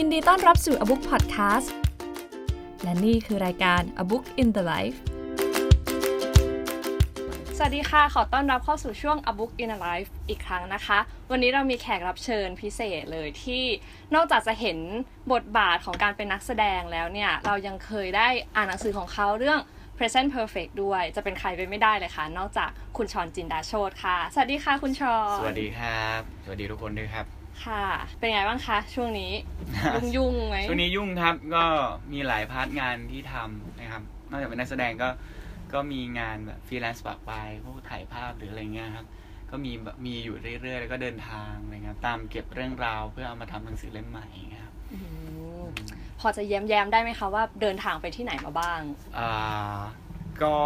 ยินดีต้อนรับสู่ A Book Podcast และนี่คือรายการ A Book in the Life สวัสดีค่ะ ขอต้อนรับเข้าสู่ช่วง A Book in a Life อีกครั้งนะคะ วันนี้เรามีแขกรับเชิญพิเศษเลยที่นอกจากจะเห็นบทบาทของการเป็นนักแสดงแล้วเนี่ย เรายังเคยได้อ่านหนังสือของเขาเรื่อง Present Perfect ด้วย จะเป็นใครไปไม่ได้เลยค่ะ นอกจากคุณชอนจินดาโชตค่ะ สวัสดีค่ะคุณชอน สวัสดีครับ สวัสดีทุกคนด้วยครับ ค่ะ เป็นไงบ้างคะช่วงนี้ ยุ่งยุ่งๆไหมช่วงนี้ยุ่งครับก็มีหลาย part งานที่ทำนะครับ นอกจากเป็นนักแสดงก็ก็มีงานแบบฟรีแลนซ์ปะปรายพวกถ่ายภาพหรืออะไรเงี้ยครับ ก็มีแบบมีอยู่เรื่อยๆ แล้วก็เดินทางอะไรเงี้ยตามเก็บเรื่องราวเพื่อเอามาทำหนังสือเล่มใหม่ครับอืมพอจะแย้มแย้มๆได้ไหมคะว่าเดินทางไปที่ไหนมาบ้างอ่าก็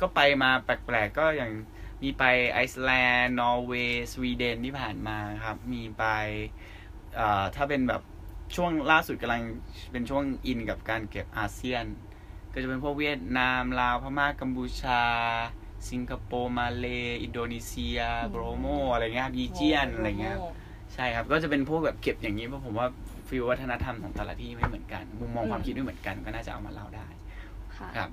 ก็ไปมาแปลกๆก็อย่าง มีไปไอซ์แลนด์นอร์เวย์สวีเดนที่ผ่านมาครับ มีไปอ่าถ้าเป็นแบบช่วงล่าสุดกำลังเป็นช่วง in กับการเก็บอาเซียน ก็จะเป็นพวกเวียดนามลาวพม่ากัมพูชา สิงคโปร์มาเลอินโดนีเซียอืมโบรโมอะไรเงี้ยครับอีเจี้ยนอะไรเงี้ยครับใช่ครับก็จะเป็นพวกแบบเก็บอย่างนี้เพราะผมว่า feel วัฒนธรรมของแต่ละที่ไม่เหมือนกันมุมมองความคิดไม่เหมือนกันก็น่าจะเอามาเล่าได้ค่ะครับ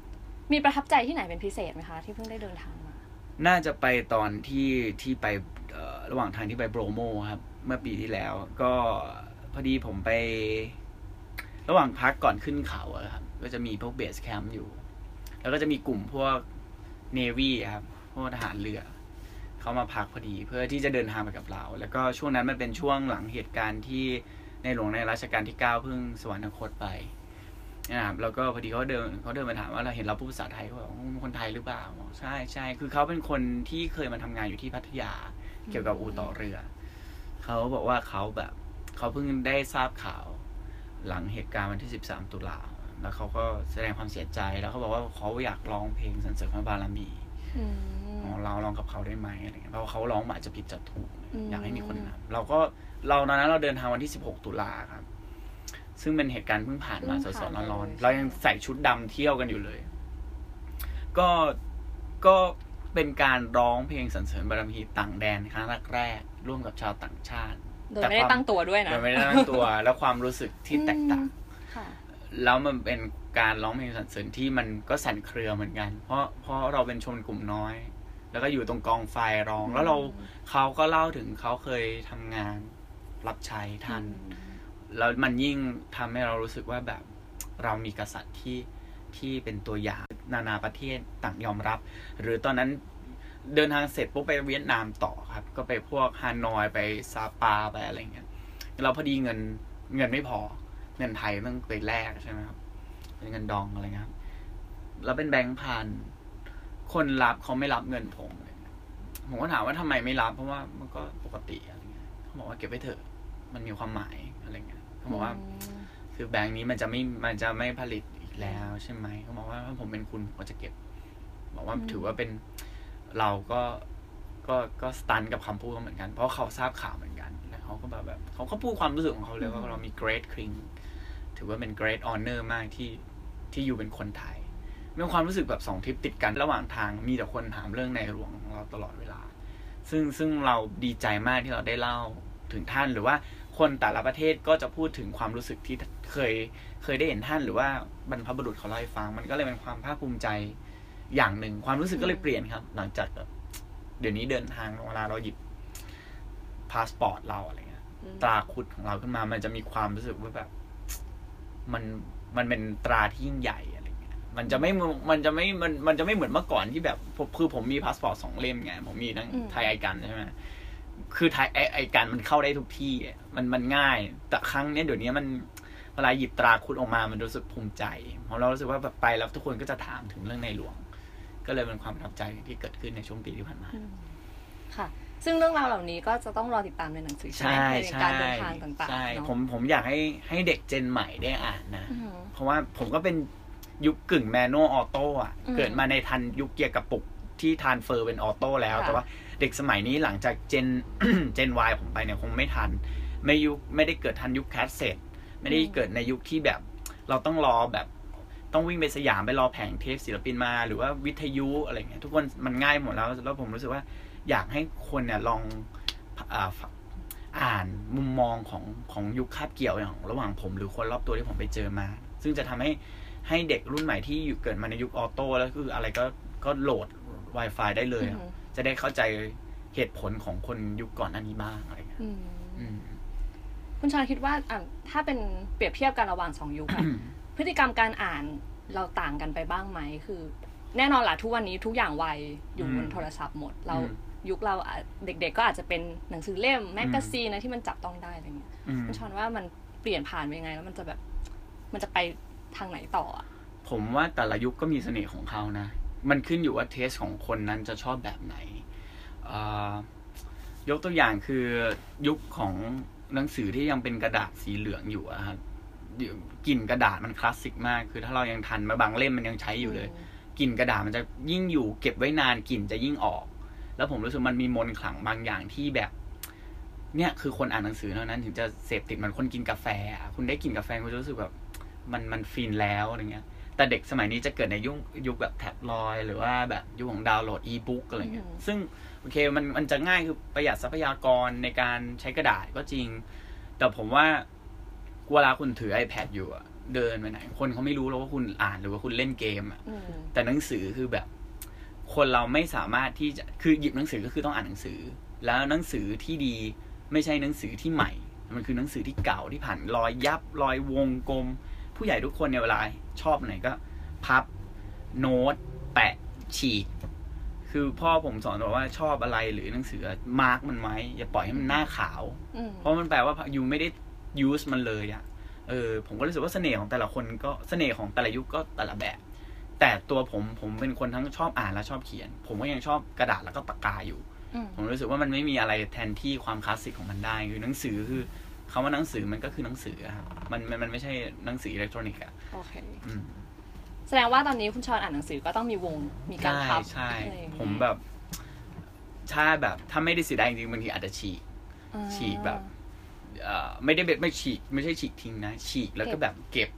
มีประทับใจที่ไหนเป็นพิเศษไหมคะที่เพิ่งได้เดินทางมา น่าจะไปตอนที่ที่ไประหว่างทางที่ไปโบรโมครับ เมื่อปีที่แล้ว ก็พอดีผมไประหว่างพักก่อนขึ้นเขาครับก็จะมีพวกเบสแคมป์อยู่ แล้วก็จะมีกลุ่มพวกเนวีครับพวกทหารเรือเขามาพักพอดีเพื่อที่จะเดินทางไปกับเรา แล้วก็ช่วงนั้นมันเป็นช่วงหลังเหตุการณ์ที่ในหลวงในรัชกาลที่เก้าเพิ่งสวรรคตไป นะครับแล้วก็พอดีเขาเดินเขาเดินมาถามว่าเราเห็นเราพูดภาษาไทยเขาบอกว่าคนไทยหรือเปล่าบอกใช่ใช่คือเขาเป็นคนที่เคยมาทำงานอยู่ที่พัทยา เกี่ยวกับอู่ต่อเรือเขาบอกว่าเขาแบบเขาเพิ่งได้ทราบข่าว หลังเหตุการณ์วันที่ 13 ตุลาแล้วเขาก็แสดงความเสียใจแล้วเขาบอกว่าเขาอยากร้องเพลงสรรเสริญพระบารมีอืมของเราร้องกับเขาได้ไหมอะไรเงี้ยเพราะว่าเขาร้องมาอาจจะผิดจะถูกอืมอยากให้มีคนนำเราก็เราตอนนั้นเราเดินทางวันที่ 16 ตุลาครับ ซึ่งเป็นเหตุการณ์เพิ่งผ่านมาสดๆร้อนๆเรายังใส่ชุดดำเที่ยวกันอยู่เลย ก็ก็เป็นการร้องเพลงสรรเสริญบารมีต่างแดนครั้งแรกๆร่วมกับชาวต่างชาติโดยไม่ได้ตั้งตัวด้วยนะโดยไม่ได้ตั้งตัว แล้วความรู้สึกที่แตกต่างอืมค่ะแล้วมันเป็นการร้องเพลงสรรเสริญที่มันก็สั่นเครือเหมือนกัน เพราะเพราะเราเป็นชนกลุ่มน้อย แล้วก็อยู่ตรงกองไฟร้อง แล้วเราเขาก็เล่าถึงเขาเคยทำงานรับใช้ท่าน แล้วมันยิ่งทำให้เรารู้สึกว่าแบบเรามีกษัตริย์ที่ที่เป็นตัวอย่างนานาประเทศต่างยอมรับ หรือตอนนั้นเดินทางเสร็จปุ๊บไปเวียดนามต่อครับ ก็ไปพวกฮานอยไปซาปาไปอะไรเงี้ยเราพอดีเงินเงินไม่พอเงินไทยต้องไปแลกใช่ไหมครับเป็นเงินดองอะไรเงี้ยครับแล้วเป็นแบงค์พันคนรับเขาไม่รับเงินผมผมก็ถามว่าทำไมไม่รับ เพราะว่ามันก็ปกติอะไรเงี้ยเขาบอกว่าเก็บไว้เถอะมันมีความหมายอะไรเงี้ย เขาบอกว่ามคือแบงค์นี้มันจะไม่มันจะไม่ผลิตอีกแล้วใช่ไหมเขาบอกว่าถ้าผมเป็นคุณผมก็จะเก็บ บอกว่าอืมถือว่าเป็นเราก็ก็ก็สตันกับคำพูดเขาเหมือนกัน เพราะเขาทราบข่าวเหมือนกันแล้วเขาก็แบบแบบเขาก็พูดความรู้สึกของเขาเลยว่าเรามี great king ถือว่าเป็น great honor มากที่ที่อยู่เป็นคนไทยมีความรู้สึกแบบสองทริปติดกันระหว่างทางมีแต่คนถามเรื่องในหลวงของเราตลอดเวลา ซึ่งซึ่งเราดีใจมากที่เราได้เล่าถึงท่านหรือว่า คนแต่ละประเทศก็จะพูดถึงความรู้สึกที่เคยเคยได้เห็นท่านหรือว่าบรรพบุรุษเขาเล่าให้ฟัง มันก็เลยเป็นความภาคภูมิใจอย่างหนึ่ง ความรู้สึกก็เลยเปลี่ยนครับ หลังจากแบบเดี๋ยวนี้เดินทางเวลาเราหยิบพาสปอร์ตเราอะไรเงี้ยอืมตราครุฑของเราขึ้นมา มันจะมีความรู้สึกว่าแบบ มันมันเป็นตราที่ยิ่งใหญ่อะไรเงี้ย มันจะไม่เหมือนมันจะไม่มันมันจะไม่เหมือนเมื่อก่อนที่แบบผมคือผมมีพาสปอร์ตสองเล่มไงผมมีทั้งอืมไทยไอ้กันใช่ไหม คือไทยไอ้ไอ้กันมันเข้าได้ทุกที่อะมันมันง่าย แต่ครั้งเนี้ยเดี๋ยวนี้มันเวลาหยิบตราครุฑออกมามันรู้สึกภูมิใจเพราะเรารู้สึกว่าแบบไปแล้วทุกคนก็จะถามถึงเรื่องในหลวง ก็เลยเป็นความประทับใจที่เกิดขึ้นในช่วงปีที่ผ่านมาอืมค่ะ ซึ่งเรื่องราวเหล่านี้ก็จะต้องรอติดตามในหนังสือใช่ไหมใช่ในใช่การเดินทางต่างๆใช่เนอะผมผมอยากให้ให้เด็ก gen ใหม่ได้อ่านนะอืมเพราะว่าผมก็เป็นยุคกึ่ง manual auto อะอืมเกิดมาในทันยุคเกียร์กระปุกที่ transfer เป็น auto แล้วค่ะแต่ว่า เด็กสมัยนี้หลังจากเจนเจน Y ผมไปเนี่ยคงไม่ทัน ไม่ยุคไม่ได้เกิดทันยุคแคสเซ็ตไม่ได้เกิดในยุคที่แบบ เราต้องรอแบบต้องวิ่งไปสยามไปรอแผงเทปศิลปินมา หรือว่าวิทยุอะไรเงี้ยทุกคนมันง่ายหมดแล้วแล้วผมรู้สึกว่าอยากให้คนเนี่ยลองอ่านมุมมองของของยุคคาบเกี่ยวอย่างระหว่างผมหรือคนรอบตัวที่ผมไปเจอมา ซึ่งจะทำให้ให้เด็กรุ่นใหม่ที่อยู่เกิดมาในยุคออโต้แล้วคืออะไรก็ก็โหลด Wi-Fi ได้เลย จะได้เข้าใจเหตุผลของคนยุคก่อนอันนี้บ้างอะไรเงี้ยอืมอืมคุณชอนคิดว่าอะถ้าเป็นเปรียบเทียบกันระหว่างสองยุคอะพฤติกรรมการอ่านเราต่างกันไปบ้างไหมคือ แน่นอนล่ะทุกวันนี้ทุกอย่างไวอยู่อืมบนโทรศัพท์หมด เราอืมยุคเราอะเด็ก ๆ ก็อาจจะเป็นหนังสือเล่ม magazine นะที่มันจับต้องได้อะไรเงี้ยอืมคุณชอนว่ามันเปลี่ยนผ่านไปยังไง แล้วมันจะแบบมันจะไปทางไหนต่ออะผมว่าแต่ละยุคก็มีเสน่ห์ของเขานะ มันขึ้นอยู่ว่า taste ของคนนั้นจะชอบแบบไหน ยกตัวอย่างคือยุคของหนังสือที่ยังเป็นกระดาษสีเหลืองอยู่อะครับกลิ่นกระดาษมันคลาสสิกมาก คือถ้าเรายังทันมาบางเล่มมันยังใช้อยู่เลยกลิ่นกระดาษมันจะยิ่งอยู่เก็บไว้นานกลิ่นจะยิ่งออก แล้วผมรู้สึกมันมีมนต์ขลังบางอย่างที่แบบ เนี่ยคือคนอ่านหนังสือเท่านั้นถึงจะเสพติดเหมือนคนกินกาแฟ คุณได้กลิ่นกาแฟคุณจะรู้สึกแบบมันมันฟินแล้วอะไรเงี้ย แต่เด็กสมัยนี้จะเกิดในยุคยุคแบบแท็บลอยด์หรือว่าแบบยุคของดาวน์โหลดอีบุ๊กอะไรเงี้ยอืมซึ่งโอเคมันมันจะง่ายคือประหยัดทรัพยากรในการใช้กระดาษก็จริง แต่ผมว่าเวลาคุณถือ iPad อยู่อะเดินไปไหน คนเขาไม่รู้แล้วว่าคุณอ่านหรือว่าคุณเล่นเกมอะอืมแต่หนังสือคือแบบ คนเราไม่สามารถที่จะคือหยิบหนังสือก็คือต้องอ่านหนังสือ แล้วหนังสือที่ดีไม่ใช่หนังสือที่ใหม่ มันคือหนังสือที่เก่าที่ผ่านรอยยับรอยวงกลม ผู้ใหญ่ทุกคนเนี่ยเวลาชอบไหนก็ พับโน้ตแปะฉีก คือพ่อผมสอนบอกว่าชอบอะไรหรือหนังสือมาร์กมันไว้ อย่าปล่อยให้มันหน้าขาวอืมเพราะมันแปลว่ายูไม่ได้ use มันเลยอะเออผมก็รู้สึกว่าเสน่ห์ของแต่ละคนก็เสน่ห์ของแต่ละยุคก็แต่ละแบบ แต่ตัวผมผมเป็นคนทั้งชอบอ่านและชอบเขียน ผมก็ยังชอบกระดาษแล้วก็ปากกาอยู่อืมผมรู้สึกว่ามันไม่มีอะไรแทนที่ความคลาสสิกของมันได้คือหนังสือคือ คำว่าหนังสือมันก็คือหนังสืออะครับมันมันมันไม่ใช่หนังสืออิเล็กทรอนิกส์อะโอเค อืมแสดงว่าตอนนี้คุณชอนอ่านหนังสือก็ต้องมีวงมีการใช่พับใช่อะไรอย่างงี้ผมแบบถ้าแบบถ้าไม่ได้เสียดายจริงๆบางทีอาจจะฉีก อ่า ฉีกแบบ เอ่อไม่ได้แบบไม่ฉีก ไม่ใช่ฉีกทิ้งนะ ฉีกแล้วก็แบบเก็บ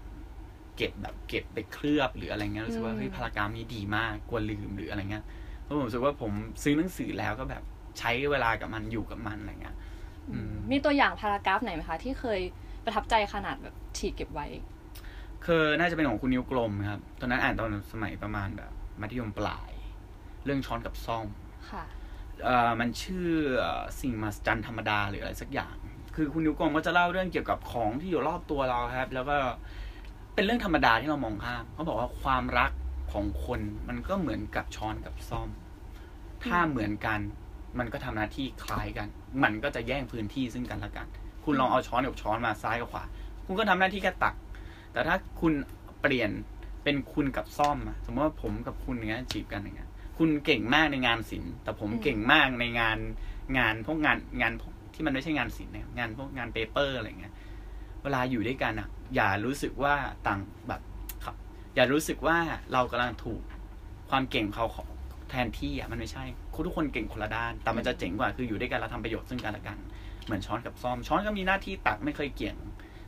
เก็บแบบเก็บไปเคลือบหรืออะไรเงี้ยรู้สึกว่าเฮ้ยพารากราฟนี้ดีมากกลัวลืมหรืออะไรเงี้ยเพราะผมรู้สึกว่าผมซื้อหนังสือแล้วก็แบบใช้เวลากับมันอยู่กับมันอะไรเงี้ยอื มมีตัวอย่างพารากราฟไหนไหมคะ ที่เคยประทับใจขนาดแบบฉีกเก็บไว้ คือน่าจะเป็นของคุณนิ้วกลมครับ ตอนนั้นอ่านตอนสมัยประมาณแบบมัธยมปลาย เรื่องช้อนกับซ่อมค่ะเอ่อมันชื่อเอ่อสิ่งมหัศจรรย์ธรรมดาหรืออะไรสักอย่าง คือคุณนิ้วกลมก็จะเล่าเรื่องเกี่ยวกับของที่อยู่รอบตัวเราครับ แล้วก็เป็นเรื่องธรรมดาที่เรามองข้ามเขาบอกว่าความรักของคนมันก็เหมือนกับช้อนกับซ่อม ถ้าเหมือนกัน มันก็ทำหน้าที่คล้ายกัน มันก็จะแย่งพื้นที่ซึ่งกันและกัน คุณลองเอาช้อนกับช้อนมาซ้ายกับขวา คุณก็ทำหน้าที่แค่ตัก แต่ถ้าคุณเปลี่ยนเป็นคุณกับซ่อมอะสมมติว่าผมกับคุณเงี้ยจีบกันอย่างเงี้ย คุณเก่งมากในงานศิลป์ แต่ผมเก่งมากในงานงานพวกงานงานพวกที่มันไม่ใช่งานศิลป์เนี่ยงานพวกงานเปเปอร์อะไรเงี้ย เวลาอยู่ด้วยกันอะ อย่ารู้สึกว่าต่างแบบครับ อย่ารู้สึกว่าเรากำลังถูกความเก่งเขาแทนที่อะมันไม่ใช่ ทุกคนเก่งคนละด้าน แต่มันจะเจ๋งกว่าคืออยู่ด้วยกันเราทำประโยชน์ซึ่งกันและกัน เหมือนช้อนกับซ่อม ช้อนก็มีหน้าที่ตักไม่เคยเกี่ยง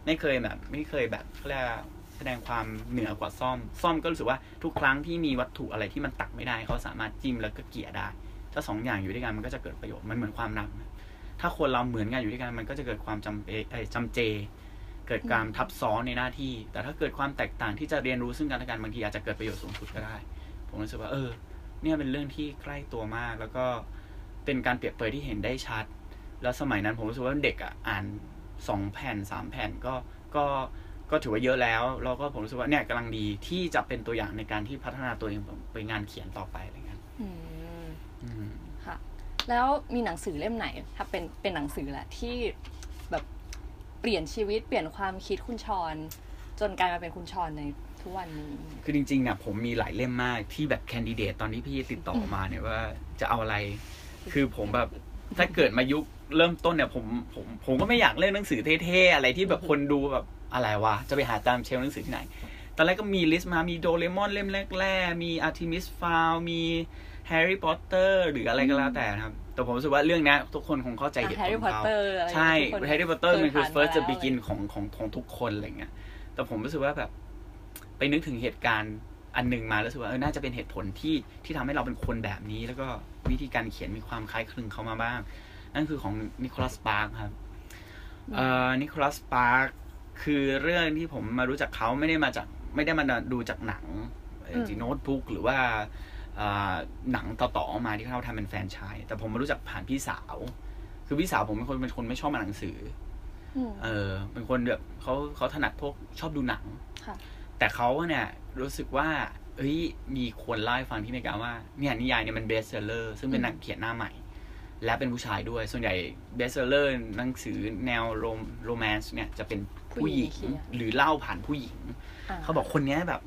ไม่เคยแบบ ไม่เคยแบบเขาเรียกว่าแสดงความเหนือกว่าซ่อม ซ่อมก็รู้สึกว่าทุกครั้งที่มีวัตถุอะไรที่มันตักไม่ได้เขาสามารถจิ้มแล้วก็เกี่ยได้ ถ้าสองอย่างอยู่ด้วยกันมันก็จะเกิดประโยชน์ มันเหมือนความรัก ถ้าคนเราเหมือนกันอยู่ด้วยกันมันก็จะเกิดความจำเอเอ่อจำเจ เกิดการทับซ้อนในหน้าที่ แต่ถ้าเกิดความแตกต่างที่จะเรียนรู้ซึ่งกันและกันบางทีอาจจะเกิดประโยชน์สูงสุดก็ได้ ผมรู้สึกว่าเออ เนี่ยเป็นเรื่องที่ใกล้ตัวมาก แล้วก็เป็นการเปรียบเปรยที่เห็นได้ชัด แล้วสมัยนั้นผมรู้สึกว่าเด็กอะอ่านสองแผ่นสามแผ่นก็ก็ก็ถือว่าเยอะแล้วแล้วก็ผมรู้สึกว่าเนี่ยกำลังดีที่จะเป็นตัวอย่างในการที่พัฒนาตัวเองไปงานเขียนต่อไปอะไรเงี้ยอืมอืมค่ะ แล้วมีหนังสือเล่มไหน ถ้าเป็นเป็นหนังสือแหละที่แบบเปลี่ยนชีวิตเปลี่ยนความคิดคุณชอนจนกลายมาเป็นคุณชอนใน ทุกวันนี้ คือจริงๆเนี่ยผมมีหลายเล่มมากที่แบบ candidate ตอนที่พี่ติดต่อมาเนี่ยว่าจะเอาอะไร คือผมแบบถ้าเกิดมายุคเริ่มต้นเนี่ยผมผมผมก็ไม่อยากเล่นหนังสือเท่ๆอะไรที่แบบคนดูแบบอะไรวะจะไปหาตาม shelf หนังสือที่ไหน ตอนแรกก็มี list มามีโดเรมอนเล่มแรกๆ มีอาร์ติมิสฟาวมีแฮร์รี่พอตเตอร์หรืออะไรก็แล้วแต่นะครับ แต่ผมรู้สึกว่าเรื่องเนี้ยทุกคนคงเข้าใจเหตุแฮผร์ลรี่ขพอองตเขาเตอร์อะไรใช่ทุกคนแฮร์รี่พอตเตอร์มันคือผ่า first มา the แล้ว begin ของของของทุกคนอะไรเงี้ยแต่ผมรู้สึกว่าแบบ ไปนึกถึงเหตุการณ์อันหนึ่งมาแล้วรู้สึกว่าเออน่าจะเป็นเหตุผลที่ที่ทำให้เราเป็นคนแบบนี้ แล้วก็วิธีการเขียนมีความคล้ายคลึงเขามาบ้าง นั่นคือของนิโคลัสปาร์คครับเอ่อนิโคลัสปาร์คคือเรื่องที่ผมมารู้จักเขาไม่ได้มาจากไม่ได้มาดูจากหนังอืม The Notebook หรือว่าเอ่อหนังต่อๆออกมาที่เขาทำเป็นแฟรนไชาย แต่ผมมารู้จักผ่านพี่สาว คือพี่สาวผมเป็นคนเป็นคนไม่ชอบอ่านหนังสืออืมเออ เป็นคนแบบเขาเขาถนัดพวกชอบดูหนังค่ะ แต่เขาเนี่ยรู้สึกว่าเฮ้ยมีคนเล่าให้ฟังที่อเมริกาว่าเนี่ยนิยายเนี่ยมัน best seller ซึ่งเป็นนักเขียนหน้าใหม่ และเป็นผู้ชายด้วย ส่วนใหญ่ best seller หนังสือแนวโรมโรแมนต์เนี่ยจะเป็นผู้หญิงผู้หญิงเขียนหรือเล่าผ่านผู้หญิง เขาบอกคนเนี้ยแบบ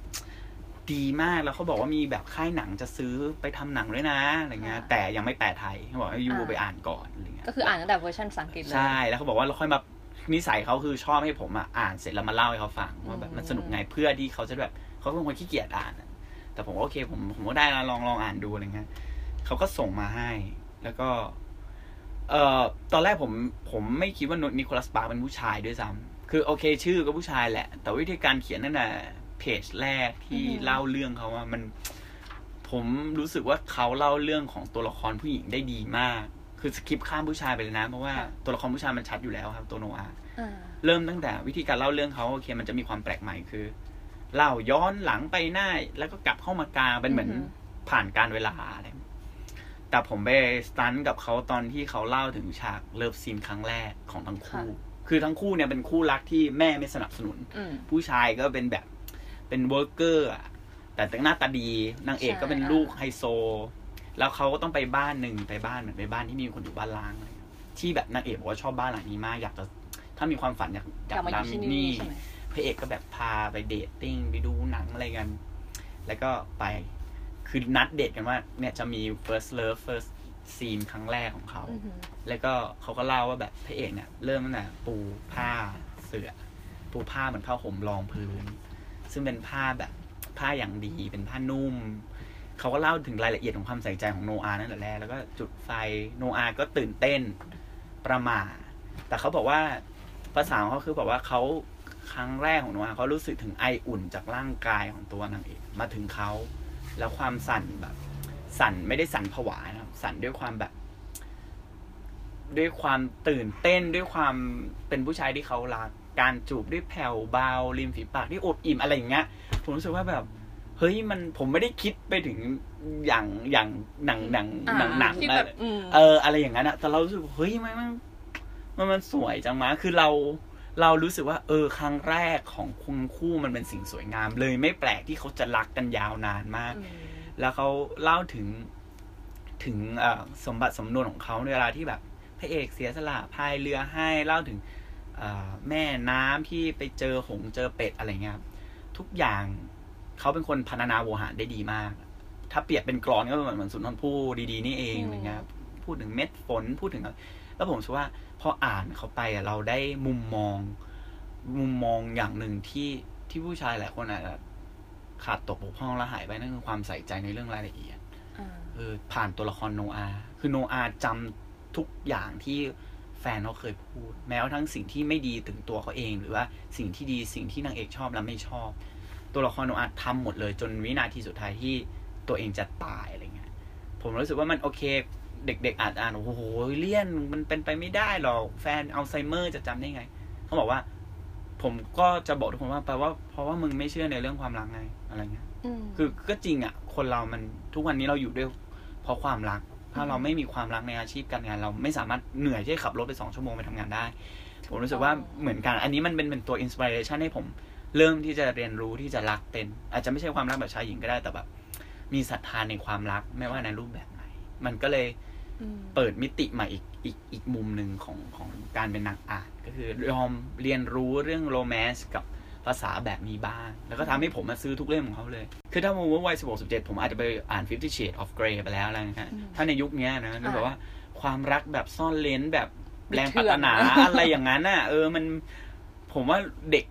ดีมากแล้วเขาบอกว่ามีแบบค่ายหนังจะซื้อไปทำหนังด้วยนะอะไรเงี้ยแต่ยังไม่แปลไทยเขาบอกให้ยูไปอ่านก่อนอะไรเงี้ยก็คืออ่านตั้งแต่เวอร์ชันภาษาอังกฤษเลยใช่แล้วเขาบอกว่าเราค่อยมา นิสัยเขาคือชอบให้ผมอะอ่านเสร็จแล้วมาเล่าให้เขาฟังว่าแบบมันสนุกไงเพื่อที่เขาจะแบบเขาเป็นคนขี้เกียจอ่านอะแต่ผมว่าโอเค ผมผมก็ได้นะลองลองอ่านดูอะไรเงี้ยเขาก็ส่งมาให้ แล้วก็ เอ่อตอนแรกผม ผมไม่คิดว่า Nicholas Sparks เป็นผู้ชายด้วยซ้ำคือโอเค ชื่อก็ผู้ชายแหละ แต่วิธีการเขียนนั่นแหละเพจแรกที่เล่าเรื่องเขาว่ามัน ผมรู้สึกว่าเขาเล่าเรื่องของตัวละครผู้หญิงได้ดีมาก คือ skip ข้ามผู้ชายไปเลยนะ เพราะว่าตัวละครผู้ชายมันชัดอยู่แล้วครับ ตัวโนอาอ่าเริ่มตั้งแต่วิธีการเล่าเรื่องเขาโอเคมันจะมีความแปลกใหม่คือเล่าย้อนหลังไปหน้า แล้วก็กลับเข้ามากลางเป็นเหมือนผ่านกาลเวลาอะไรแต่ผมไป stun กับเขาตอนที่เขาเล่าถึงฉาก love scene ครั้งแรกของทั้งคู่ คือทั้งคู่เนี่ยเป็นคู่รักที่แม่ไม่สนับสนุนอืมผู้ชายก็เป็นแบบเป็น worker อะแต่แต่งหน้าตาดีนางเอกก็เป็นใช่ลูกไฮโซ แล้วเขาก็ต้องไปบ้านหนึ่งไปบ้านเหมือนไปบ้านที่มีคนอยู่บ้านร้างอะไรเงี้ยที่แบบนางเอกบอกว่าชอบบ้านหลังนี้มากอยากจะถ้ามีความฝันอยากอยากอยากมาอยู่ทำที่ที่นี่นี่ใช่ไหมพระเอกก็แบบพาไปเดทติ้งไปดูหนังอะไรกัน แล้วก็ไปคือนัดเดทกันว่า เนี่ยจะมี first love first scene ครั้งแรกของเขาอือหือแล้วก็เขาก็เล่าว่าแบบพระเอกเนี่ยเริ่มตั้งแต่ปูผ้าเสื่อปูผ้าเหมือนผ้าห่มรองพื้น ซึ่งเป็นผ้าแบบผ้าอย่างดีเป็นผ้านุ่ม เขาก็เล่าถึงรายละเอียดของความใส่ใจของโนอานั่นแหละแล้วก็จุดไฟโนอาก็ตื่นเต้นประหมาแต่เขาบอกว่าภาษาของเขาคือบอกว่าเขาครั้งแรกของโนอาเขารู้สึกถึงไออุ่นจากร่างกายของตัวนางเอกมาถึงเขา แล้วความสั่นแบบ สั่นไม่ได้สั่นผวานะครับสั่นด้วยความแบบ ด้วยความตื่นเต้นด้วยความเป็นผู้ชายที่เขารักการจูบด้วยแผ่วเบาริมฝีปากที่อบอิ่มอะไรอย่างเงี้ยผมรู้สึกว่าแบบ เฮ้ยมันผมไม่ได้คิดไปถึงอย่างอย่างหนังหนังหนังหนังที่อะแบบอืมเออ อะไรอย่างนั้นอะแต่เรารู้สึกว่าเฮ้ยมันมันมันมันสวยจังมะคือเราเรารู้สึกว่า เออ ครั้งแรกของคุณคู่มันเป็นสิ่งสวยงามเลย ไม่แปลกที่เขาจะรักกันยาวนานมากอืมแล้วเขาเล่าถึงถึงเอ่อสมบัติสมนวนของเขาในเวลาที่แบบพระเอกเสียสละพายเรือให้เล่าถึงเอ่อแม่น้ำที่ไปเจอหงส์เจอเป็ดอะไรเงี้ยครับทุกอย่าง เขาเป็นคนพรรณนาโวหารได้ดีมาก ถ้าเปรียบเป็นกรอนก็เหมือนเหมือนสุนทรภู่ดีๆนี่เองอืมอะไรเงี้ยครับพูดถึงเม็ดฝนพูดถึงอะไรแล้วผมคิดว่าพออ่านเขาไปอะเราได้มุมมอง มุมมองอย่างหนึ่งที่ที่ผู้ชายหลายคนอาจจะขาดตกบกพร่องและหายไปนั่นคือความใส่ใจในเรื่องรายละเอียดอ่าเออผ่านตัวละครโนอาห์คือโนอาห์จำทุกอย่างที่แฟนเขาเคยพูด แม้ว่าทั้งสิ่งที่ไม่ดีถึงตัวเขาเอง หรือว่าสิ่งที่ดีสิ่งที่นางเอกชอบและไม่ชอบ ตัวละครโนอาห์ทำหมดเลยจนวินาทีสุดท้ายที่ตัวเองจะตายอะไรเงี้ยผมรู้สึกว่ามันโอเค เด็ก ๆ อ่านอ่านโอ้โหเลี่ยนมันเป็นไปไม่ได้หรอกแฟนอัลไซเมอร์จะจำได้ไง เขาบอกว่า ผมก็จะบอกทุกคนว่าแปลว่าเพราะว่ามึงไม่เชื่อในเรื่องความรักไงอะไรเงี้ยอืมคือก็จริงอะ คนเรามันทุกวันนี้เราอยู่ด้วยเพราะความรัก ถ้าอืมเราไม่มีความรักในอาชีพการงาน เราไม่สามารถเหนื่อยที่จะขับรถไปสองชั่วโมงไปทำงานได้ ผมรู้สึกว่าเหมือนกัน อันนี้มันเป็นเป็นตัว inspiration ให้ผม เริ่มที่จะเรียนรู้ที่จะรักเป็น อาจจะไม่ใช่ความรักแบบชายหญิงก็ได้แต่แบบ มีศรัทธาในความรักไม่ว่าในรูปแบบไหน มันก็เลยอืมเปิดมิติใหม่อีกอีกอีกมุมหนึ่งของของการเป็นนักอ่าน ก็คือยอมเรียนรู้เรื่อง romance กับภาษาแบบนี้บ้าง แล้วก็ทำให้ผมมาซื้อทุกเล่มของเขาเลย คือถ้าผมว่าวัย16 17ผมอาจจะไปอ่าน Fifty Shades of Grey ไปแล้วอะไรนะฮะอืมถ้าในยุคเนี้ยนะนึกแบบว่าความรักแบบซ่อนเลนแบบแรงเถื่ปราอนถนาอะไรอย่างนั้นน่ะ เออมันผมว่าเด็ก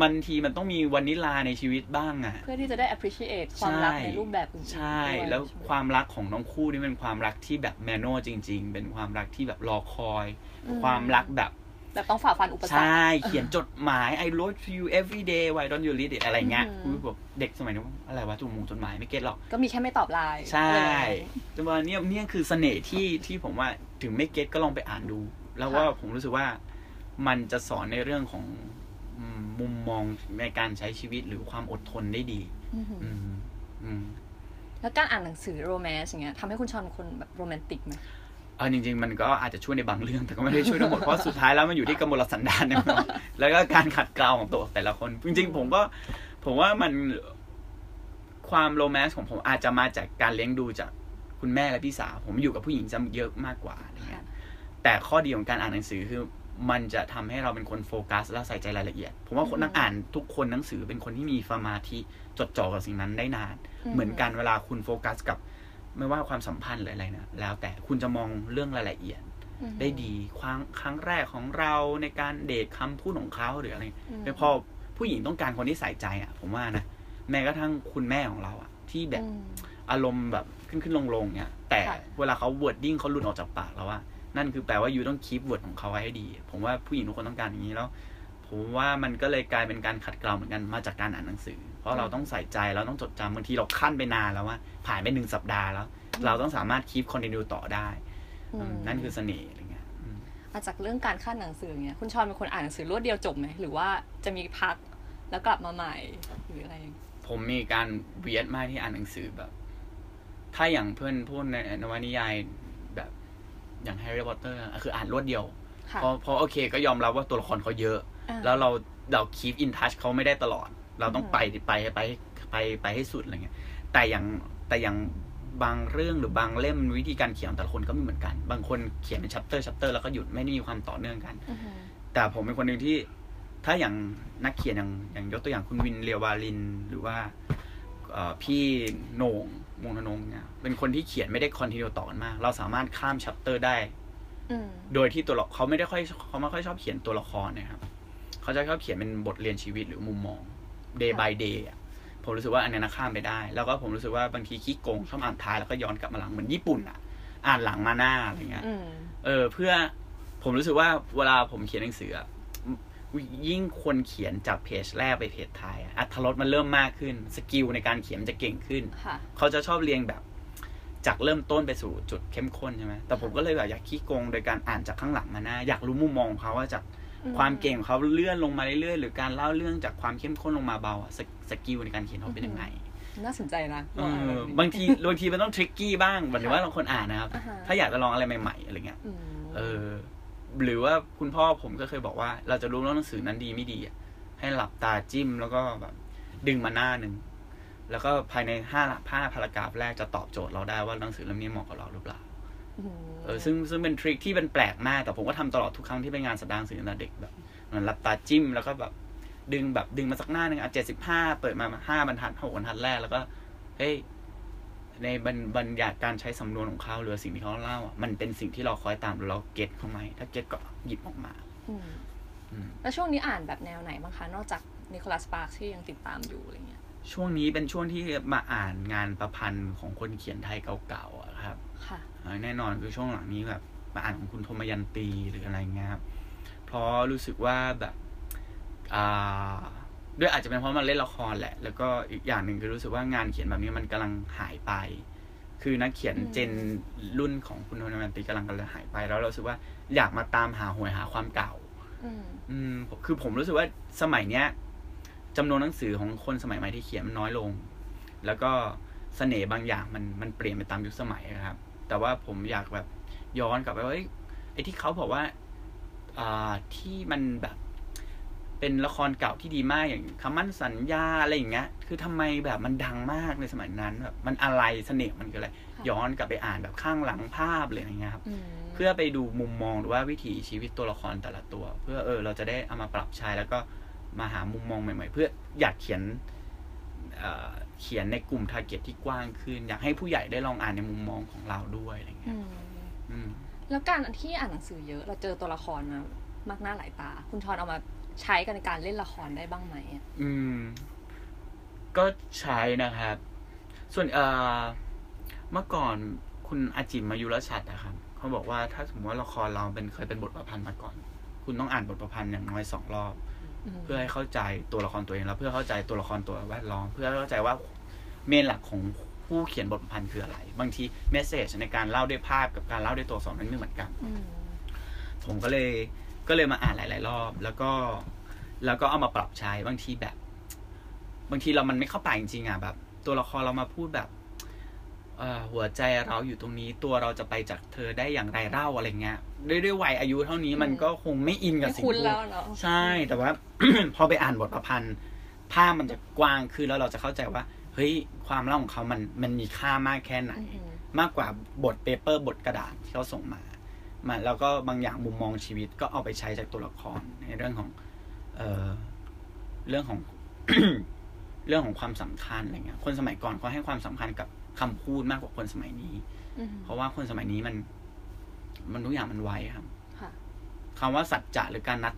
มันทีมันต้องมีวานิลาในชีวิตบ้างอะเพื่อที่จะได้ appreciate ความรักในรูปแบบอื่นๆใช่ ด้วยแล้วใช่ไหมความรักของน้องคู่นี่เป็นความรักที่แบบแมนนวลจริง ๆ เป็นความรักที่แบบรอคอย อืมความรักแบบ แบบต้องฝ่าฟันอุปสรรค ใช่ เขียนจดหมาย I wrote to you every day why don't you read it อะไรเงี้ยอืมคือแบบเด็กสมัยนี้อะไรวะจุ่มงจดหมายไม่เก็ตหรอก ก็มีแค่ไม่ตอบไลน์ใช่อะไรอย่างเงี้ย แต่ว่าเนี่ยเนี่ยคือเสน่ห์ที่ที่ผมว่าถึงไม่เก็ตก็ลองไปอ่านดู แล้วว่าผมรู้สึกว่ามันจะสอนในเรื่องของอื มมุมมองในการใช้ชีวิตหรือความอดทนได้ดีอือหืออืมอืมแล้วการอ่านหนังสือโรแมนต์อย่างเงี้ยทำให้คุณชอนเป็นคนแบบโรแมนติกไหมเอาจริง ๆ มันก็อาจจะช่วยในบางเรื่องแต่ก็ไม่ได้ช่วยทั้งหมด เพราะสุดท้ายแล้วมันอยู่ที่กำมลสันดานเนี่ยแล้วก็การขัดเกลาของตัวแต่ละคน จริง ๆ ผมก็ผมว่ามันความโรแมนต์ของผมอาจจะมาจากการเลี้ยงดูจากคุณแม่และพี่สาว ผมอยู่กับผู้หญิงจะเยอะมากกว่าอะไรเงี้ยแต่ข้อดีของการอ่านหนังสือคือ มันจะทำให้เราเป็นคนโฟกัส และใส่ใจรายละเอียด ผมว่าคนนักอ่านทุกคนหนังสือเป็นคนที่มีสมาธิจดจ่อกับสิ่งนั้นได้นานอืมเหมือนกันเวลาคุณโฟกัสกับ ไม่ว่าความสัมพันธ์หรืออะไรนะแล้วแต่คุณจะมองเรื่องรายละเอียดอือหือได้ดีครั้งครั้งแรกของเราในการเดทคำพูดของเขาหรืออะไรอืมแต่พอผู้หญิงต้องการคนที่ใส่ใจอะ ผมว่านะแม้กระทั่งคุณแม่ของเราอะ ที่แบบอืมอารมณ์แบบขึ้นขึ้นลงลงเนี่ยแต่ค่ะเวลาเขา wording เขาหลุดออกจากปากแล้วว่า นั่นคือแปลว่า you ต้อง keep word ของเขาไว้ให้ดี ผมว่าผู้หญิงทุกคนต้องการอย่างนี้แล้ว ผมว่ามันก็เลยกลายเป็นการขัดเกลาเหมือนกันมาจากการอ่านหนังสือ เพราะเราต้องใส่ใจเราต้องจดจำบางทีเราคั่นไปนานแล้วว่าผ่านไปหนึ่งสัปดาห์แล้ว เราต้องสามารถ keep continue ต่อได้อืมนั่นคือเสน่ห์อะไรเงี้ยอืมมาจากเรื่องการขั้นหนังสือเงี้ยคุณชอนเป็นคนอ่านหนังสือรวดเดียวจบไหมหรือว่าจะมีพักแล้วกลับมาใหม่หรืออะไรอย่างเงี้ยผมมีการเวียดมากที่อ่านหนังสือแบบ ถ้าอย่างเพื่อนพูดในนวนิยายแบบ อย่างแฮร์รี่พอตเตอร์คืออ่านรวดเดียวค่ะเพราะเพราะโอเคก็ยอมรับว่าตัวละครเขาเยอะอ่าแล้วเราเราคีปอินทัชเขาไม่ได้ตลอด เราต้องอืมไปไปไปไปไปให้สุดอะไรเงี้ยแต่อย่างแต่อย่างบางเรื่องหรือบางเล่มวิธีการเขียนของแต่ละคนก็ไม่เหมือนกัน บางคนเขียนเป็น chapter chapter แล้วก็หยุดไม่ได้มีความต่อเนื่องกันอือหือแต่ผมเป็นคนหนึ่งที่ถ้าอย่างนักเขียนอย่างอย่างยกตัวอย่างคุณวินทร์ เลียววาริณ หรือว่าเอ่อ พี่โหน่งวงศ์ทนงเนี่ยเป็นคนที่เขียนไม่ได้ continue ต่อกันมาก เราสามารถข้าม chapter ได้อืมโดยที่ตัวละครเขาไม่ได้ค่อยเขาไม่ค่อยชอบเขียนตัวละครนะครับเขาจะชอบเขียนเป็นบทเรียนชีวิตหรือมุมมอง day by day อะผมรู้สึกว่าอันนี้นะข้ามไปได้ แล้วก็ผมรู้สึกว่าบางทีขี้โกงชอบอ่านท้ายแล้วก็ย้อนกลับมาหลังเหมือนญี่ปุ่นอะอ่านหลังมาหน้าอะไรเงี้ยอืมเออ เพื่อผมรู้สึกว่าเวลาผมเขียนหนังสืออะ ยิ่งคนเขียนจากเพจแรกไปเพจท้ายอะอัตรสมันเริ่มมากขึ้น สกิลในการเขียนมันจะเก่งขึ้นค่ะเขาจะชอบเรียงแบบจากเริ่มต้นไปสู่จุดเข้มข้นใช่ไหมแต่ผมก็เลยแบบอยากขี้โกงโดยการอ่านจากข้างหลังมาหน้าอยากรู้มุมมองของเขาว่าจากอืมความเก่งของเขาเลื่อนลงมาเรื่อยๆ หรือการเล่าเรื่องจากความเข้มข้นลงมาเบาอะ skill skill ในการเขียนเขาเป็นยังไงน่าสนใจนะเอลองอ่านอแบบนี้บางทีบางทีมันต้อง tricky บ้างหมายถึงว่าเราคนอ่านนะครับอ่าฮะถ้าอยากจะลองอะไรใหม่ๆอะไรเงี้ยอืมเออ หรือว่าคุณพ่อผมก็เคยบอกว่า เราจะรู้ว่าหนังสือนั้นดีไม่ดีอะให้หลับตาจิ้มแล้วก็แบบดึงมาหน้าหนึ่งแล้วก็ภายในห้าห้า paragraph แรกจะตอบโจทย์เราได้ว่าหนังสือเล่มนี้เหมาะกับเราหรือเปล่ามเออซึ่งซึ่งเป็น trick ที่เป็นแปลกมาก แต่ผมก็ทำตลอดทุกครั้งที่ไปงานแสดงหนังสือตั้งแต่เด็กแบบเหมือนหลับตาจิ้มแล้วก็แบบดึงแบบดึงมาสักหน้าหนึ่งอะเจ็ดสิบห้าเปิดมาห้าบรรทัดหกบรรทัดแรกแล้วก็เฮ้ย ในบรรบรรยากาศการใช้สำนวนของเขาหรือสิ่งที่เขาเล่าอะมันเป็นสิ่งที่เราคล้อยตามหรือเรา get เข้าไหมถ้า get ก็หยิบออกมาอืมอืมแล้วช่วงนี้อ่านแบบแนวไหนบ้างคะ นอกจาก Nicholas Sparks ที่ยังติดตามอยู่อะไรเงี้ย ช่วงนี้เป็นช่วงที่มาอ่านงานประพันธ์ของคนเขียนไทยเก่าๆอะครับ ค่ะอ่าแน่นอนคือช่วงหลังนี้แบบมาอ่านของคุณโทมยันตีหรืออะไรเงี้ยครับเพราะรู้สึกว่าแบบอ่า ด้วยอาจจะเป็นเพราะมันเล่นละครแหละ แล้วก็อีกอย่างหนึ่งคือรู้สึกว่างานเขียนแบบนี้มันกำลังหายไป คือนักเขียนอืมเจนรุ่นของคุณโทมยันตีกำลังกำลังหายไป แล้วเรารู้สึกว่าอยากมาตามหาหวยหาความเก่า อืมอืมผมคือผมรู้สึกว่าสมัยเนี้ยจำนวนหนังสือของคนสมัยใหม่ที่เขียนมันน้อยลง แล้วก็เสน่ห์บางอย่างมันมันเปลี่ยนไปตามยุคสมัยนะครับ แต่ว่าผมอยากแบบย้อนกลับไปว่าเอ้ยไอ้ที่เขาบอกว่าอ่าที่มันแบบ เป็นละครเก่าที่ดีมากอย่างคำมั่นสัญญาอะไรอย่างเงี้ย คือทำไมแบบมันดังมากในสมัยนั้นแบบมันอะไรเสน่ห์มันคืออะไรค่ะย้อนกลับไปอ่านแบบข้างหลังภาพเลยอะไรเงี้ยครับอืมเพื่อไปดูมุมมองหรือว่าวิถีชีวิตตัวละครแต่ละตัว เพื่อเออเราจะได้เอามาปรับใช้แล้วก็มาหามุมมองใหม่ ๆ เพื่ออยากเขียนเอ่อเขียนในกลุ่มทาร์เก็ตที่กว้างขึ้น อยากให้ผู้ใหญ่ได้ลองอ่านในมุมมองของเราด้วยอะไรเงี้อืยมอืมแล้วการที่อ่านหนังสือเยอะ เราเจอตัวละครมามากหน้าหลายตา คุณชอนเอามา ใช้กันในการเล่นละครได้บ้างไหมอะอืม ก็ใช้นะครับ ส่วนเอ่อเมื่อก่อนคุณอาจิมมายุรชัดนะครับเขาบอกว่าถ้าสมมติว่าละครเราเป็นเคยเป็นบทประพันธ์มาก่อน คุณต้องอ่านบทประพันธ์อย่างน้อยสองรอบมเพื่อให้เข้าใจตัวละครตัวเองแล้ว เพื่อเข้าใจตัวละครตัวแวดล้อมเพื่อเข้าใจว่าเมนหลักของผู้เขียนบทประพันธ์คืออะไร บางทีเมสเซจในการเล่าด้วยภาพกับการเล่าด้วยตัวอักษรมันไม่เหมือนกันอืมผมก็เลย ก็เลยมาอ่านหลาย ๆ รอบ แล้วก็แล้วก็เอามาปรับใช้บางทีแบบ บางทีเรามันไม่เข้าไปจริงๆอะแบบ ตัวละครเรามาพูดแบบเอ่อหัวใจเราอยู่ตรงนี้ตัวเราจะไปจากเธอได้อย่างไรเล่าอะไรเงี้ยด้วยด้วยวัยอายุเท่านี้มันก็คงไม่อินกับไม่สิ่งคุ้นที่แล้วเนาะใช่แต่ว่า พอไปอ่านบทประพันธ์ภาพมันจะกว้างขึ้นแล้วเราจะเข้าใจว่า เฮ้ยความเล่าของเขามันมันมีค่ามากแค่ไหนอืมมากกว่าบทเปเปอร์บทกระดาษที่เขาส่งมา มาแล้วก็บางอย่างมุมมองชีวิตก็เอาไปใช้จากตัวละครในเรื่องของ เอ่อเรื่องของเรื่องของความสำคัญอะไรเงี้ย คนสมัยก่อนเขาให้ความสำคัญกับคำพูดมากกว่าคนสมัยนี้อืมเพราะว่าคนสมัยนี้มัน มันทุกอย่างมันไวครับค่ะคำว่าสัจจะหรือการนัด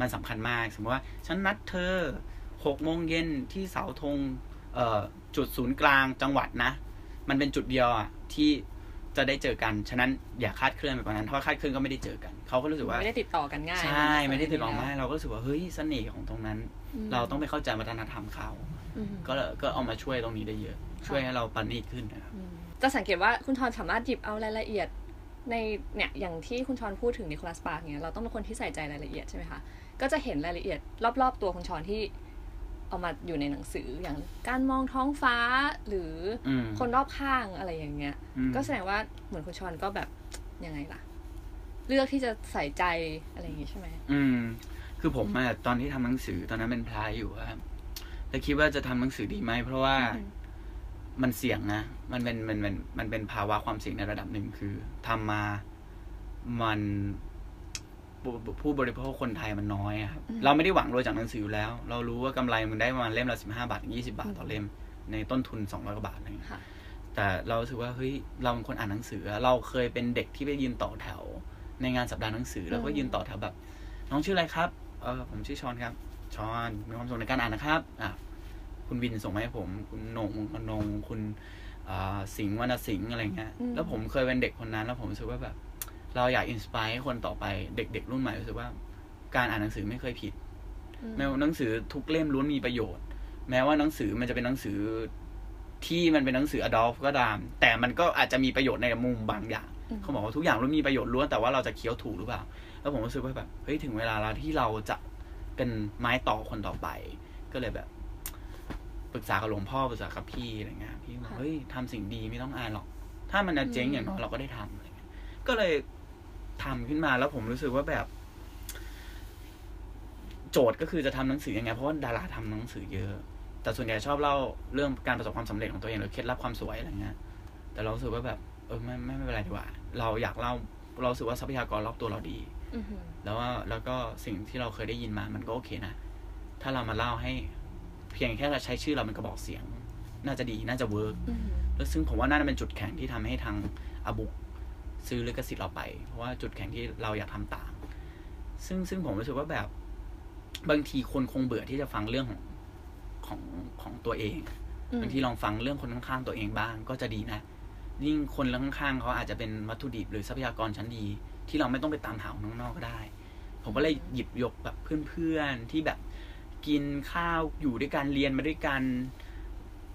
มันสำคัญมาก สมมติว่า ฉันนัดเธอหกโมงเย็นที่เสาธงเอ่อจุดศูนย์กลางจังหวัดนะ มันเป็นจุดเดียวอะที่ จะได้เจอกัน ฉะนั้นอย่าคาดเคลื่อนไปกว่านั้นเพราะคาดเคลื่อนก็ไม่ได้เจอกัน เขาก็รู้สึกว่า ไม่ได้ติดต่อกันง่าย ใช่ ไม่ได้ติดต่อมาเราก็รู้สึกว่า เฮ้ยเสน่ห์ของตรงนั้นมเราต้องไปเข้าใจวัฒนธรรมเขาอืมก็ก็เอามาช่วยตรงนี้ได้เยอะ ช่วยให้เราปณีตขึ้นนะครับอืมจะสังเกตว่าคุณชอนสามารถหยิบเอารายละเอียดในเนี่ยอย่างที่คุณชอนพูดถึงนิโคลัสปาร์กเนี่ยเราต้องเป็นคนที่ใส่ใจรายละเอียดใช่ไหมคะ ก็จะเห็นรายละเอียดรอบๆตัวคุณชอนที่ เอามาอยู่ในหนังสืออย่างการมองท้องฟ้าหรืออมคนรอบข้างอะไรอย่างเงี้ยอืมก็แสดงว่าเหมือนคุณชอนก็แบบยังไงล่ะ เลือกที่จะใส่ใจอะไรอย่างงี้ใช่ไหมอืม คือผมอะตอนที่ทำหนังสือตอนนั้นเป็นพระอยู่อะครับแต่คิดว่าจะทำหนังสือดีไหมเพราะว่าอืมมันเสี่ยงนะ มันเป็นมันมันมันเป็นภาวะความเสี่ยงในระดับหนึ่งคือทำมามัน ผู้ผู้บริโภคคนไทยมันน้อยอะครับอืมเราไม่ได้หวังรวยจากหนังสืออยู่แล้ว เรารู้ว่ากำไรมันได้ประมาณเล่มละสิบห้าบาทถึงยี่สิบาทต่อเล่ม ในต้นทุนสองร้อยกว่าบาทอะไรเงี้ยค่ะแต่เรารู้สึกว่าเฮ้ยเราเป็นคนอ่านหนังสือ เราเคยเป็นเด็กที่ไปยืนต่อแถว ในงานสัปดาห์หนังสือแล้วก็อืมยืนต่อแถวแบบ น้องชื่ออะไรครับเออผมชื่อชอนครับชอนมีความสุขในการอ่านนะครับอะคุณวินส่งมาให้ผม คุณโหนงคุณนงคุณอ่าสิงห์วรรณสิงห์อะไรเงี้ยอืมแล้วผมเคยเป็นเด็กคนนั้นแล้วผมรู้สึกว่าแบบ เราอยากอินสปายให้คนต่อไปเด็กๆรุ่นใหม่รู้สึกว่าการอ่านหนังสือไม่เคยผิดอืมแม้ว่าหนังสือทุกเล่มล้วนมีประโยชน์ แม้ว่าหนังสือมันจะเป็นหนังสือที่มันเป็นหนังสือ adult ก็ตาม แต่มันก็อาจจะมีประโยชน์ในมุมบางอย่างอืมเขาบอกว่าทุกอย่างล้วนมีประโยชน์ล้วนแต่ว่าเราจะเคี้ยวถูกหรือเปล่า แล้วผมรู้สึกว่าแบบเฮ้ยถึงเวลาแล้วที่เราจะเป็นไม้ต่อคนต่อไป ก็เลยแบบปรึกษากับหลวงพ่อปรึกษากับพี่อะไรเงี้ยพี่บอกเฮ้ยทำสิ่งดีไม่ต้องอายหรอก ถ้ามันจะเจ๊งอย่างน้อยเราก็ได้ทำอะไรเงี้ยก็เลย ทำขึ้นมาแล้วผมรู้สึกว่าแบบ โจทย์ก็คือจะทำหนังสือยังไง เพราะว่าดาราทำหนังสือเยอะ แต่ส่วนใหญ่ชอบเล่าเรื่องการประสบความสำเร็จของตัวเองหรือเคล็ดลับความสวยอะไรเงี้ยแต่เรารู้สึกว่าแบบ เออไม่ไม่ไม่เป็นไรดีกว่า เราอยากเล่าเรารู้สึกว่าทรัพยากรรอบตัวเราดีอืมแล้วว่าแล้วก็สิ่งที่เราเคยได้ยินมามันก็โอเคนะถ้าเรามาเล่าให้เพียงแค่เราใช้ชื่อเราเป็นกระบอกเสียง น่าจะดีน่าจะเวิร์กอืมแล้วซึ่งผมว่าน่าจะเป็นจุดแข็งที่ทำให้ทางอบุก ซื้อลิขสิทธิ์เราไป เพราะว่าจุดแข็งที่เราอยากทำต่าง ซึ่งซึ่งผมรู้สึกว่าแบบบางทีคนคงเบื่อที่จะฟังเรื่องของของของตัวเองอืมบางทีลองฟังเรื่องคนข้างๆตัวเองบ้างก็จะดีนะ ยิ่งคนข้างๆเขาอาจจะเป็นวัตถุดิบหรือทรัพยากรชั้นดี ที่เราไม่ต้องไปตามหาของข้างนอกก็ได้ ผมก็เลยหยิบยกแบบเพื่อนๆที่แบบกินข้าวอยู่ด้วยกันเรียนมาด้วยกัน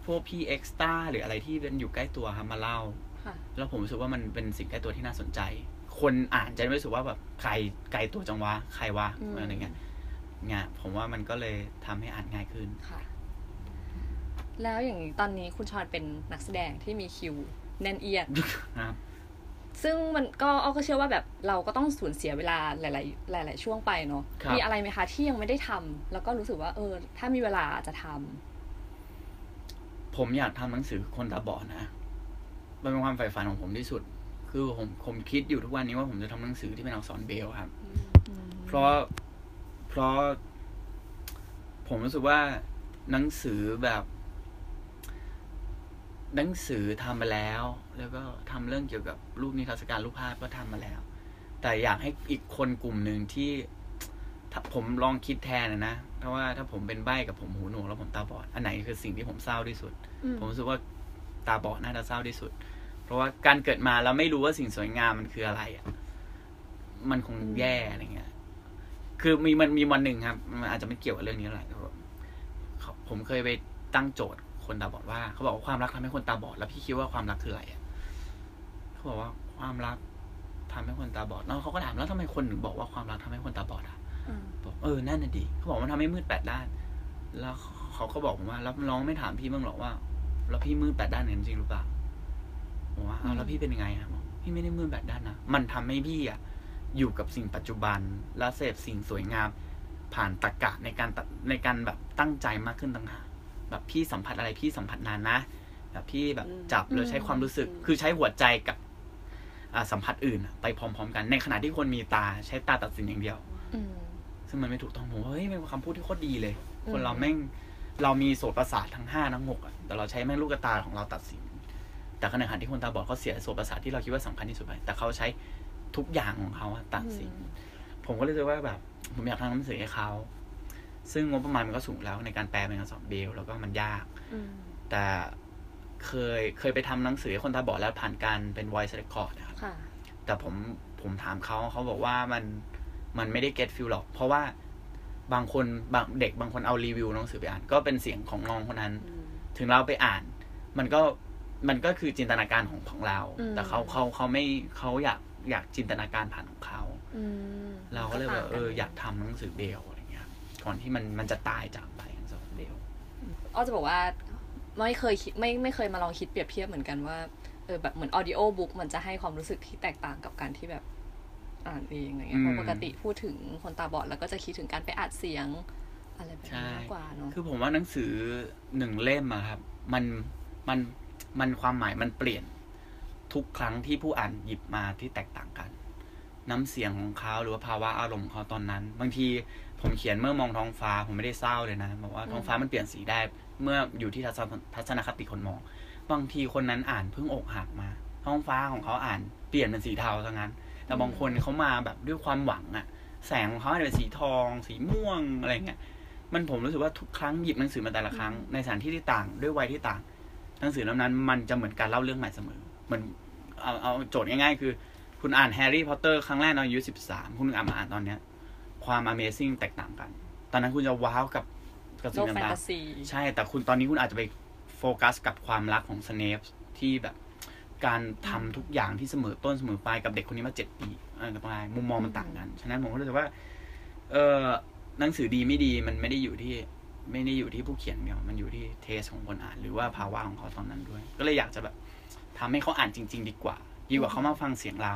พวกพี่เอ็กซ์ต้าหรืออะไรที่เป็นอยู่ใกล้ตัวครับมาเล่าค่ะ แล้วผมรู้สึกว่ามันเป็นสิ่งใกล้ตัวที่น่าสนใจ คนอ่านจะไม่รู้สึกว่าแบบใครไกลตัวจังวะใครวะอืมอะไรเงี้ยเนี่ยผมว่ามันก็เลยทำให้อ่านง่ายขึ้นค่ะ แล้วอย่างนี้ตอนนี้คุณชอนเป็นนักแสดงที่มีคิวแน่นเอียดนะครับซึ่งมันก็อ้อก็เชื่อว่าแบบเราก็ต้องสูญเสียเวลาหลาย ๆ หลาย ๆ ช่วงไปเนาะครับมีอะไรไหมคะที่ยังไม่ได้ทำแล้วก็รู้สึกว่า เออ ถ้ามีเวลาจะทำผมอยากทำหนังสือคนตาบอดนะ มันเป็นความใฝ่ฝันของผมที่สุด คือผมผมคิดอยู่ทุกวันนี้ว่าผมจะทำหนังสือที่เป็นอักษรเบรลล์ครับ เพราะเพราะ ผมรู้สึกว่าหนังสือแบบ หนังสือทำมาแล้ว แล้วก็ทำเรื่องเกี่ยวกับรูปนิทรรศการรูปภาพก็ทำมาแล้ว แต่อยากให้อีกคนกลุ่มหนึ่งที่ถ้าผมลองคิดแทนนะนะ เพราะว่าถ้าผมเป็นใบ้กับผมหูหนวกแล้วผมตาบอด อันไหนคือสิ่งที่ผมเศร้าที่สุดอืมผมรู้สึกว่าตาบอดน่าจะเศร้าที่สุด เพราะว่าการเกิดมาเราไม่รู้ว่าสิ่งสวยงามมันคืออะไรอะมันคงแย่อะไรเงี้ย คือมีมันมีวันหนึ่งครับ มันอาจจะไม่เกี่ยวกับเรื่องนี้เท่าไหร่แต่ว่าเขาผมเคยไปตั้งโจทย์คนตาบอดว่าเขาบอกว่าความรักทำให้คนตาบอด แล้วพี่คิดว่าความรักคืออะไรอะเขาบอกว่าความรักทำให้คนตาบอดแล้วเขาก็ถามแล้วทำไมคนถึงบอกว่าความรักทำให้คนตาบอดอะอืมบอกเออนั่นน่ะดีเขาบอกมันทำให้มืดแปดด้าน แล้วเขาก็บอกผมว่าแล้วน้องไม่ถามพี่บ้างหรอกว่า แล้วพี่มืดแปดด้านจริงหรือเปล่า ผมว่าอ้าวแล้วพี่เป็นยังไงครับบอกพี่ไม่ได้มืดแปดด้านนะมันทำให้พี่อะอยู่กับสิ่งปัจจุบัน และเสพสิ่งสวยงาม ผ่านตรรกะในการตัดในการแบบตั้งใจมากขึ้นต่างหากแบบพี่สัมผัสอะไรพี่สัมผัสนานนะแบบพี่แบบจับหรือใช้ความรู้สึก คือใช้หัวใจกับอ่าสัมผัสอื่นอะไปพร้อมๆกัน ในขณะที่คนมีตาใช้ตาตัดสินอย่างเดียวอืมซึ่งมันไม่ถูกต้องผมว่าเฮ้ยเป็นคำพูดที่โคตรดีเลยอืมคนเราแม่งเรามีโสตประสาททั้งห้าทั้งหกอะแต่เราใช้แม่งลูกตาของเราตัดสิน แต่ขณะที่คนตาบอดเขาเสียโสตประสาทที่เราคิดว่าสำคัญที่สุดไปแต่เขาใช้ทุกอย่างของเขาอะตัดสิน ผมก็เลยรู้สึกว่าแบบ ผมอยากทำหนังสือให้เขา ซึ่งงบประมาณมันก็สูงแล้วในการแปลเป็นการสอนเบลแล้วก็มันยากอืมแต่เคยเคยไปทำหนังสือให้คนตาบอดแล้วผ่านการเป็น voice record นะครับค่ะแต่ผมผมถามเขาเขาบอกว่ามันมันไม่ได้ get feel หรอก เพราะว่าบางคนบางเด็กบางคนเอารีวิวหนังสือไปอ่าน ก็เป็นเสียงของน้องคนนั้น ถึงเราไปอ่าน มันก็ มันก็คือจินตนาการของของเรา อืม แต่เขาเขาเขาไม่เขาอยากอยากจินตนาการผ่านของเขา อืมเราก็เลยแบบเอออยากต่งนทำหนังสือเบลอะไรเงี้ยก่อนที่มันมันจะตายจากไปหนังสือเบล อ้อจะบอกว่าไม่เคยคิดไม่ไม่เคยมาลองคิดเปรียบเทียบเหมือนกันว่าเออแบบเหมือนออดิโอบุ๊กมันจะให้ความรู้สึกที่แตกต่างกับการที่แบบอ่านเองอะไรเงี้ยเพราะปกติพูดถึงคนตาบอดแล้วก็จะคิดถึงการไปอัดเสียงอะไรแบบนี้มากกว่าเนาะคือผมว่าหนังสือหนึ่งเล่มอะครับ มันมัน มันความหมายมันเปลี่ยนทุกครั้งที่ผู้อ่านหยิบมาที่แตกต่างกัน น้ำเสียงของเขาหรือว่าภาวะอารมณ์ของเขาตอนนั้น บางทีผมเขียนเมื่อมองท้องฟ้าผมไม่ได้เศร้าเลยนะบอกว่าท้องฟ้ามันเปลี่ยนสีได้ เมื่ออยู่ที่ทัศนทัศนคติคนมอง บางทีคนนั้นอ่านเพิ่งอกหักมา ท้องฟ้าของเขาอ่านเปลี่ยนเป็นสีเทาซะงั้น แต่บางคนเขามาแบบด้วยความหวังอะแสงของเขาอาจจะเป็นสีทอง สีม่วงอะไรเงี้ยมันผมรู้สึกว่าทุกครั้งหยิบหนังสือมาแต่ละครั้งในสถานที่ที่ต่างด้วยวัยที่ต่าง หนังสือเล่มนั้นมันจะเหมือนการเล่าเรื่องใหม่เสมอเหมือนเอาเอาโจทย์ง่ายๆ คือ คุณอ่านแฮร์รี่พอตเตอร์ครั้งแรกตอนอายุสิบสามคุณอ่านมาอ่านตอนเนี้ย ความ Amazing แตกต่างกัน ตอนนั้นคุณจะว้าวกับกับโลสิ่งกแฟนต่างตาซีๆใช่ แต่คุณตอนนี้คุณอาจจะไปโฟกัสกับความรักของสเนปที่แบบการทำทุกอย่างที่เสมอต้นเสมอปลายกับเด็กคนนี้มาเจ็ดปีอะไรต่างๆมุมมองมันต่างกัน ฉะนั้นผมก็รู้สึกว่า เออหนังสือดีไม่ดีมันไม่ได้อยู่ที่ ไม่ได้อยู่ที่ผู้เขียนเดียวมันอยู่ที่เทสของคนอ่าน หรือว่าภาวะของเขาตอนนั้นด้วย ก็เลยอยากจะแบบทำให้เขาอ่านจริง ๆ ดีกว่าดีกว่าเขามาฟังเสียงเรา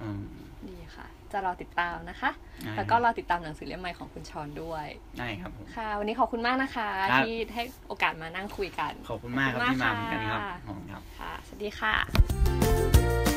อืมดีค่ะ จะรอติดตามนะคะได้แล้วก็รอติดตามหนังสือเล่มใหม่ของคุณชอนด้วยได้ครับผมค่ะ วันนี้ขอบคุณมากนะคะครับที่ให้โอกาสมานั่งคุยกัน ขอบคุณมากครับที่มาเหมือนกันครับขอบคุณครับค่ะสวัสดีค่ะ